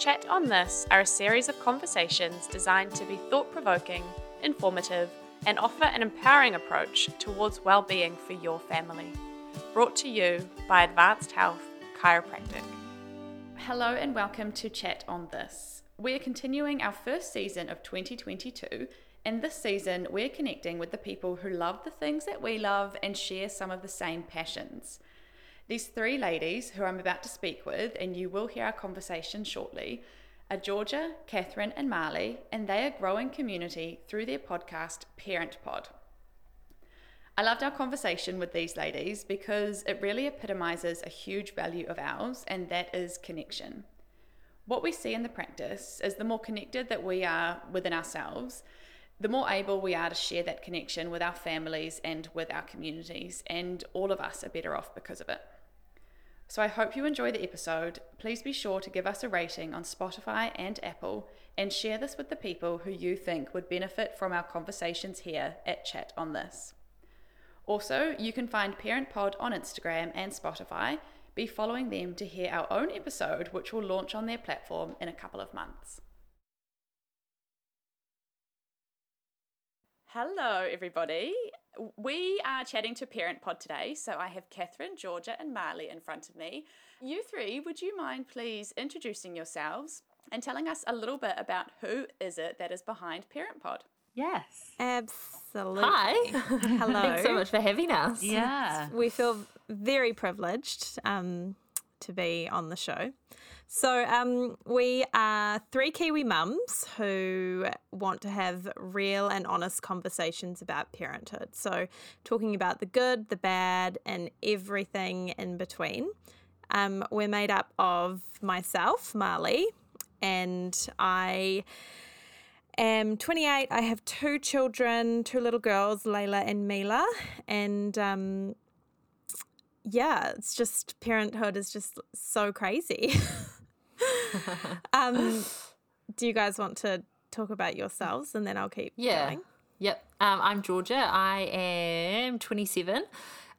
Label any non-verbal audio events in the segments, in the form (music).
Chat on This are a series of conversations designed to be thought provoking, informative, and offer an empowering approach towards well-being for your family. Brought to you by Advanced Health Chiropractic. Hello and welcome to Chat on This. We're continuing our first season of 2022, and this season we're connecting with the people who love the things that we love and share some of the same passions. These three ladies who I'm about to speak with, and you will hear our conversation shortly, are Georgia, Catherine, and Marley, and they are growing community through their podcast Parent Pod. I loved our conversation with these ladies because it really epitomizes a huge value of ours, and that is connection. What we see in the practice is the more connected that we are within ourselves, the more able we are to share that connection with our families and with our communities, and all of us are better off because of it. So I hope you enjoy the episode. Please be sure to give us a rating on Spotify and Apple and share this with the people who you think would benefit from our conversations here at Chat on This. Also, you can find Parent Pod on Instagram and Spotify. Be following them to hear our own episode, which will launch on their platform in a couple of months. Hello, everybody. We are chatting to Parent Pod today. So I have Catherine, Georgia, and Marley in front of me. You three, would you mind please introducing yourselves and telling us a little bit about who is it that is behind Parent Pod? Yes. Absolutely. Hi. (laughs) Hello. Thanks so much for having us. Yeah. We feel very privileged um, to be on the show. So, um, we are three Kiwi mums who want to have real and honest conversations about parenthood. So, talking about the good, the bad, and everything in between. Um, we're made up of myself, Marley, and I am 28. I have two children, two little girls, Layla and Mila. And um, yeah, it's just parenthood is just so crazy. (laughs) (laughs) um, do you guys want to talk about yourselves and then I'll keep Yeah. going? Yep. Um, I'm Georgia. I am 27.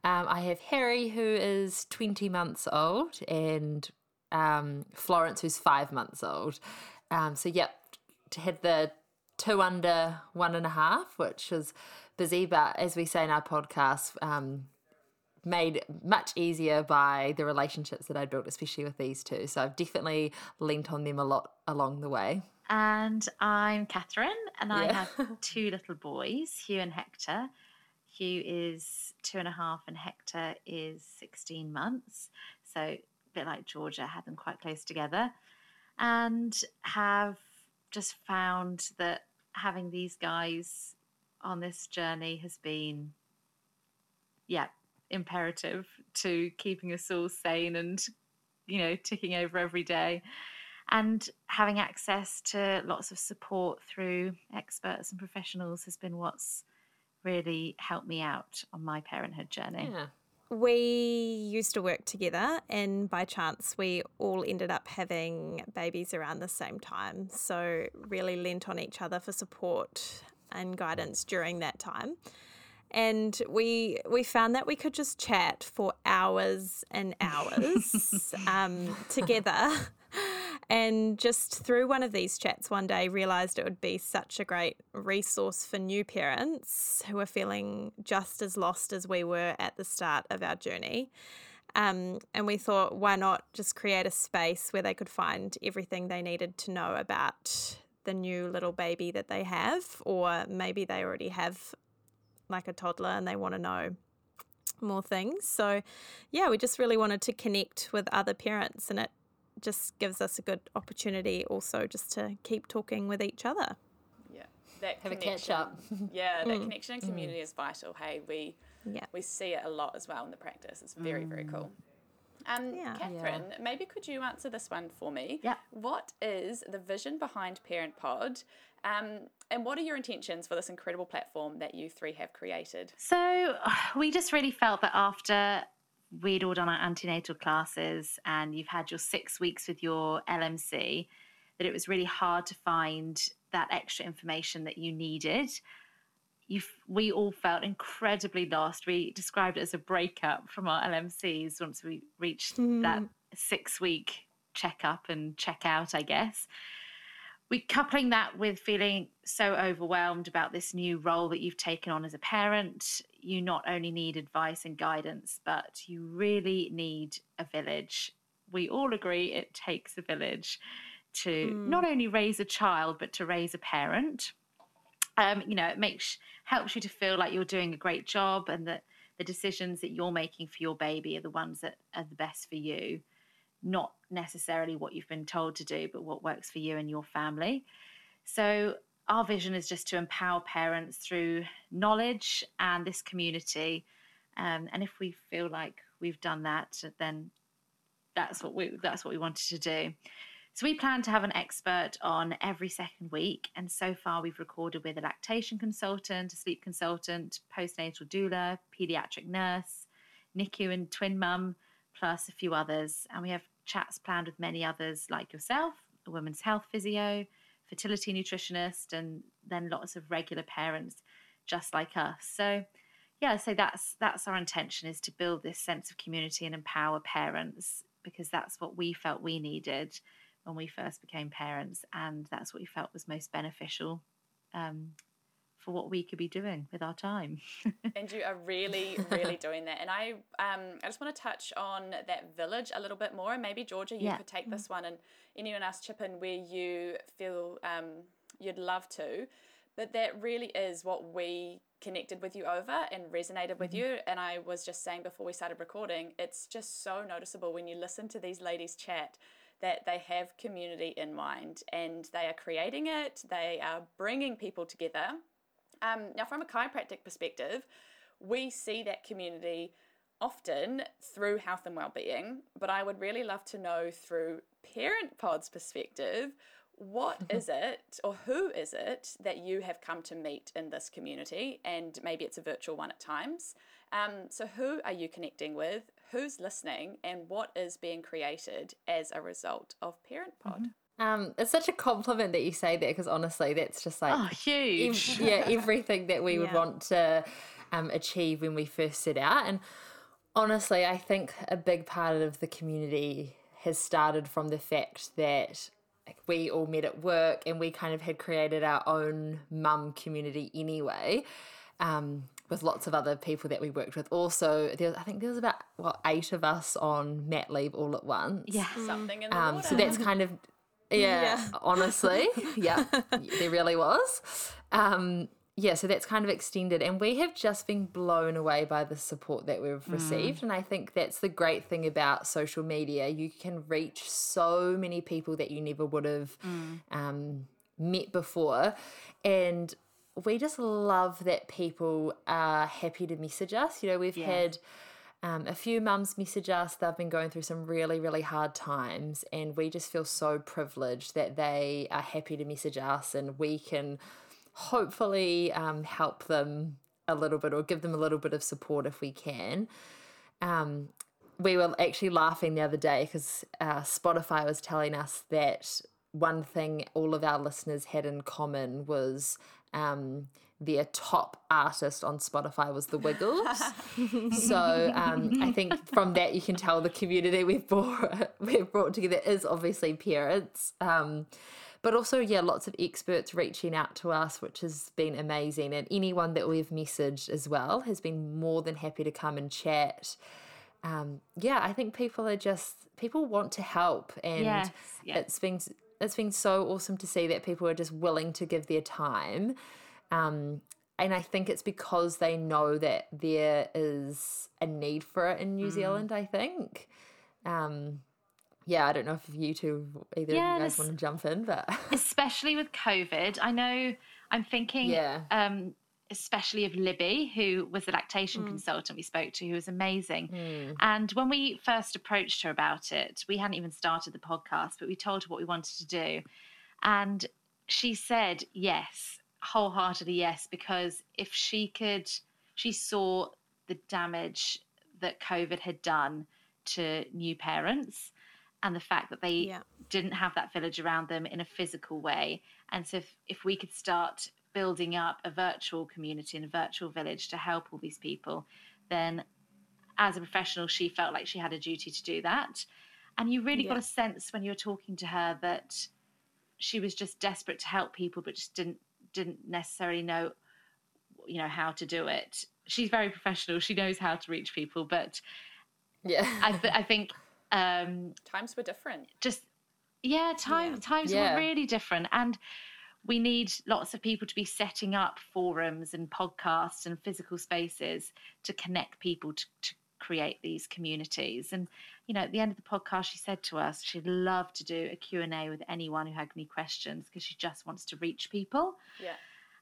Um, I have Harry, who is 20 months old, and um, Florence, who's five months old. Um, so, yep, t- had the two under one and a half, which is busy, but as we say in our podcast, um, made much easier by the relationships that I built, especially with these two. So I've definitely leant on them a lot along the way. And I'm Catherine, and I have (laughs) two little boys, Hugh and Hector. Hugh is two and a half, and Hector is 16 months. So, a bit like Georgia, had them quite close together, and have just found that having these guys on this journey has been, yeah, imperative to keeping us all sane and, you know, ticking over every day and having access to lots of support through experts and professionals has been what's really helped me out on my parenthood journey. Yeah. We used to work together, and by chance, we all ended up having babies around the same time. So, really lent on each other for support and guidance during that time. And we we found that we could just chat for hours and hours (laughs) um, together. (laughs) And just through one of these chats one day, realised it would be such a great resource for new parents who are feeling just as lost as we were at the start of our journey. Um, and we thought, why not just create a space where they could find everything they needed to know about the new little baby that they have, or maybe they already have like a toddler and they want to know more things. So, yeah, we just really wanted to connect with other parents, and it just gives us a good opportunity also just to keep talking with each other. Yeah, that Have a connection. catch up. (laughs) Yeah, that mm. connection and community mm. is vital. Hey, we Yeah. we see it a lot as well in the practice. It's very very mm. cool. Um, Yeah. Catherine, maybe could you answer this one for me? Yeah. What is the vision behind Parent Pod, um, and what are your intentions for this incredible platform that you three have created? So (sighs) we just really felt that after we'd all done our antenatal classes and you've had your six weeks with your LMC, that it was really hard to find that extra information that you needed. You, we all felt incredibly lost. We described it as a breakup from our LMCs once we reached that six week check up and check out, I guess. We coupling that with feeling so overwhelmed about this new role that you've taken on as a parent. You not only need advice and guidance, but you really need a village. We all agree it takes a village to mm. not only raise a child, but to raise a parent. Um, you know, it makes helps you to feel like you're doing a great job and that the decisions that you're making for your baby are the ones that are the best for you not necessarily what you've been told to do, but what works for you and your family. So, our vision is just to empower parents through knowledge and this community. Um, and if we feel like we've done that, then that's what we that's what we wanted to do. So we plan to have an expert on every second week, and so far we've recorded with a lactation consultant, a sleep consultant, postnatal doula, pediatric nurse, NICU and twin mum, plus a few others. And we have chats planned with many others like yourself, a women's health physio, fertility nutritionist, and then lots of regular parents just like us. So yeah, so that's that's our intention is to build this sense of community and empower parents because that's what we felt we needed when we first became parents, and that's what we felt was most beneficial um, for what we could be doing with our time. (laughs) and you are really, really doing that. And I, um, I just want to touch on that village a little bit more. And maybe Georgia, you yeah. could take this one, and anyone else chip in where you feel um, you'd love to. But that really is what we connected with you over and resonated with mm-hmm. you. And I was just saying before we started recording, it's just so noticeable when you listen to these ladies chat that they have community in mind and they are creating it, they are bringing people together um, now, from a chiropractic perspective, we see that community often through health and well-being, but I would really love to know through Parent Pod's perspective, what (laughs) is it or who is it that you have come to meet in this community? And maybe it's a virtual one at times. Um, so, who are you connecting with? Who's listening? And what is being created as a result of Parent Pod? Mm-hmm. Um, it's such a compliment that you say that because honestly, that's just like oh, huge. Ev- yeah, (laughs) everything that we would want to um, achieve when we first set out. And honestly, I think a big part of the community has started from the fact that we all met at work and we kind of had created our own mum community anyway. Um, with lots of other people that we worked with. Also, there, I think there was about what eight of us on mat leave all at once. Yeah, something in the um, water. So that's kind of (laughs) yeah, yeah. honestly, (laughs) yeah, there really was. Um, yeah, so that's kind of extended, and we have just been blown away by the support that we've mm. received. Mm. And I think that's the great thing about social media. You can reach so many people that you never would have mm. um, met before. And we just love that people are happy to message us. You know, we've yeah. had um, a few mums message us, they've been going through some really, really hard times, and we just feel so privileged that they are happy to message us and we can hopefully um, help them a little bit or give them a little bit of support if we can. Um, we were actually laughing the other day because uh, Spotify was telling us that one thing all of our listeners had in common was um, their top artist on Spotify was the Wiggles. (laughs) so um, I think from that you can tell the community (laughs) we've brought we've brought together is obviously parents. Um, but also, yeah, lots of experts reaching out to us, which has been amazing. And anyone that we've messaged as well has been more than happy to come and chat. Um, yeah, I think people are just people want to help, and yes, yes. it's been it's been so awesome to see that people are just willing to give their time. Um, and I think it's because they know that there is a need for it in New mm. Zealand, I think. Um, yeah, I don't know if you two, either yeah, of you guys want to jump in, but. (laughs) especially with COVID, I know I'm thinking, yeah. Um, especially of Libby, who was the lactation mm. consultant we spoke to, who was amazing. Mm. And when we first approached her about it, we hadn't even started the podcast, but we told her what we wanted to do. And she said yes wholeheartedly yes because if she could she saw the damage that covid had done to new parents and the fact that they yeah. didn't have that village around them in a physical way and so if, if we could start building up a virtual community and a virtual village to help all these people then as a professional she felt like she had a duty to do that And you really got a sense when you were talking to her that she was just desperate to help people, but just didn't didn't necessarily know, you know, how to do it. She's very professional. She knows how to reach people, but Yeah. I, th- I think um, Times were different. just yeah, time Yeah. times Yeah. were really different, and we need lots of people to be setting up forums and podcasts and physical spaces to connect people to, to create these communities. And you know, at the end of the podcast, she said to us she'd love to do a Q and A with anyone who had any questions because she just wants to reach people. Yeah.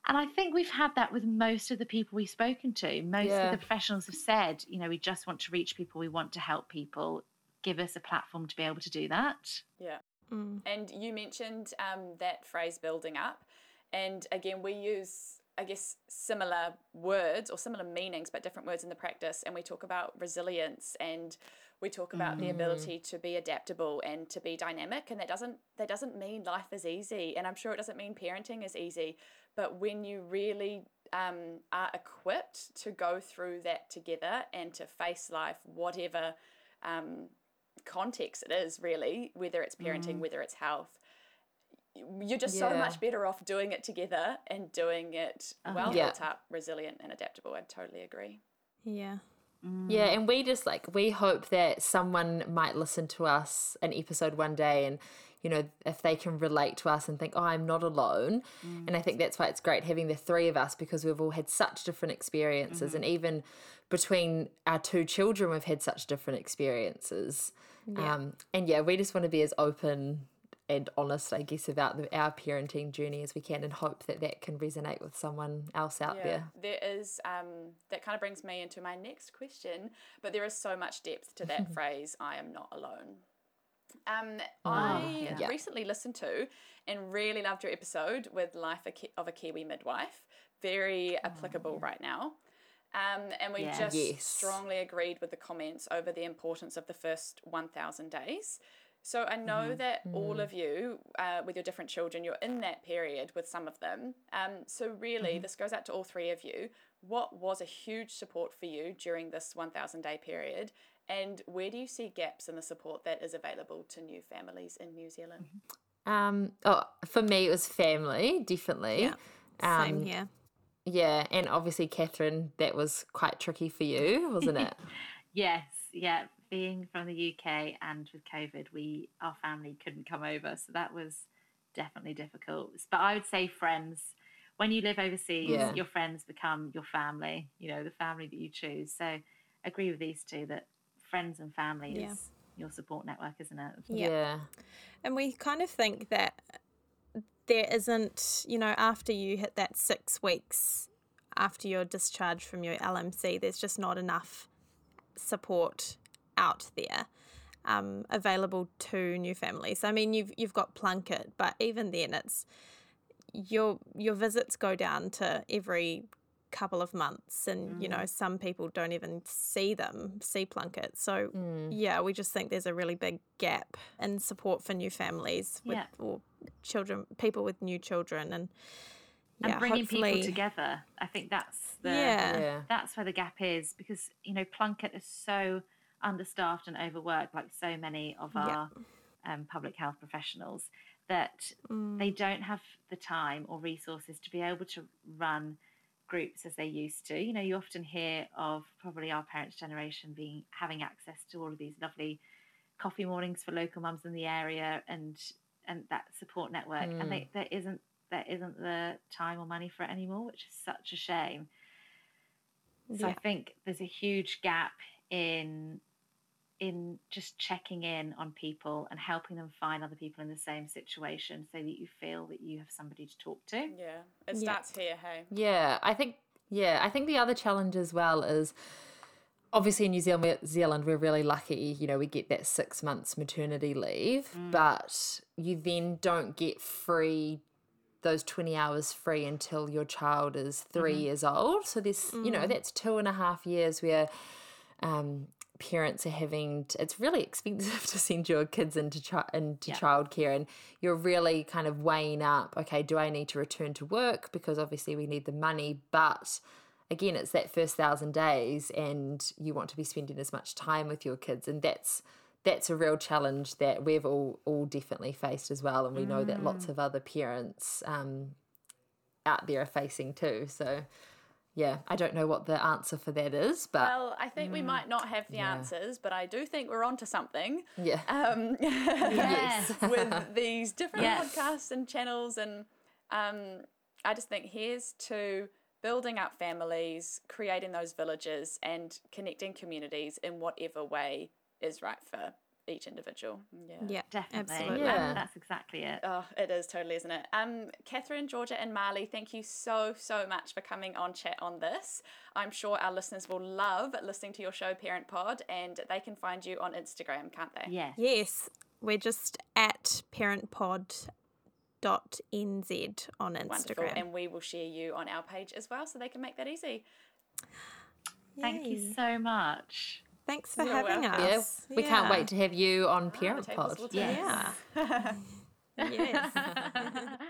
And I think we've had that with most of the people we've spoken to. Most Yeah. of the professionals have said, you know, we just want to reach people, we want to help people. Give us a platform to be able to do that. Yeah. Mm. And you mentioned um, that phrase building up. And again, we use, I guess, similar words or similar meanings, but different words in the practice. And we talk about resilience and we talk about the ability to be adaptable and to be dynamic. And that doesn't that doesn't mean life is easy. And I'm sure it doesn't mean parenting is easy. But when you really um, are equipped to go through that together and to face life, whatever um, context it is, really, whether it's parenting, mm. whether it's health, you're just so much better off doing it together and doing it uh-huh. well Yeah. built up, resilient, and adaptable. I totally agree. Yeah. Yeah, mm. and we just like we hope that someone might listen to us an episode one day and you know if they can relate to us and think oh I'm not alone. Mm. And I think that's why it's great having the three of us because we've all had such different experiences and mm-hmm. even between our two children we've had such different experiences. Um and yeah we just want to be as open and honest I guess about the, our parenting journey as we can and hope that that can resonate with someone else out there There is, um, that kind of brings me into my next question, but there is so much depth to that (laughs) phrase, I am not alone. Um, I yeah. recently listened to and really loved your episode with Life a of a Kiwi Midwife. Very applicable right now. Um, and we Yeah. just Yes. strongly agreed with the comments over the importance of the first 1,000 days. So I know that all of you, uh, with your different children, you're in that period with some of them. Um, so really, this goes out to all three of you. What was a huge support for you during this 1,000 day period? And where do you see gaps in the support that is available to new families in New Zealand? um oh for me it was family definitely Yeah. Same Um, here. Yeah, and obviously, Catherine, that was quite tricky for you, wasn't it? (laughs) Yes, yeah. Being from the UK and with COVID, we our family couldn't come over, so that was definitely difficult. But I would say friends. When you live overseas, Yeah. your friends become your family. You know, the family that you choose. So, agree with these two that friends and family Yeah. is your support network, isn't it? Yeah. And we kind of think that there isn't, you know, after you hit that six weeks after you're discharged from your LMC, there's just not enough support out there um, available to new families. I mean, you've you've got Plunkett, but even then, it's your your visits go down to every couple of months and you know some people don't even see them see plunkett so yeah we just think there's a really big gap in support for new families with Yeah. or children people with new children and And yeah bringing hopefully people together. I think that's the yeah Yeah. that's where the gap is because you know Plunkett is so understaffed and overworked, like so many of Yeah. our um, public health professionals, that Mm. they don't have the time or resources to be able to run groups as they used to. You know, you often hear of probably our parents' generation being having access to all of these lovely coffee mornings for local mums in the area and and that support network, and they, there isn't there isn't the time or money for it anymore, which is such a shame. So I think there's a huge gap in in just checking in on people and helping them find other people in the same situation so that you feel that you have somebody to talk to. Yeah, it Yeah. starts here, hey. Yeah, I think. Yeah, I think the other challenge as well is obviously in New Zealand, Zealand we're really lucky. You know, we get that six months maternity leave, mm. but you then don't get free those 20 hours free until your child is 3 mm-hmm. years old. So there's, you know, mm. that's two and a half years where um, parents are having to, it's really expensive (laughs) to send your kids into chi- into Yeah. childcare and you're really kind of weighing up okay do I need to return to work because obviously we need the money but again it's that first 1000 days and you want to be spending as much time with your kids and that's that's a real challenge that we've all all definitely faced as well, and we know that lots of other parents um, out there are facing too. So, yeah, I don't know what the answer for that is, but Well, I think we might not have the Yeah. answers, but I do think we're onto something. yeah, Um, (laughs) Yes. (laughs) with these different Yes. podcasts and channels, and um, I just think here's to building up families, creating those villages, and connecting communities in whatever way is right for each individual. Yeah. Yeah, Definitely. absolutely. Yeah. That's exactly it. Oh, it is totally, isn't it? Um, Catherine, Georgia, and Marley, thank you so, so much for coming on chat on this. I'm sure our listeners will love listening to your show, Parent Pod, and they can find you on Instagram, can't they? Yes. Yes, we're just at parentpod.nz on Wonderful. Instagram. And we will share you on our page as well so they can make that easy. Thank you so much. Thanks for You're having welcome. yeah. us. We can't wait to have you on The Parent tables Pod. will. (laughs) Yes. Yeah. yes. (laughs) (laughs)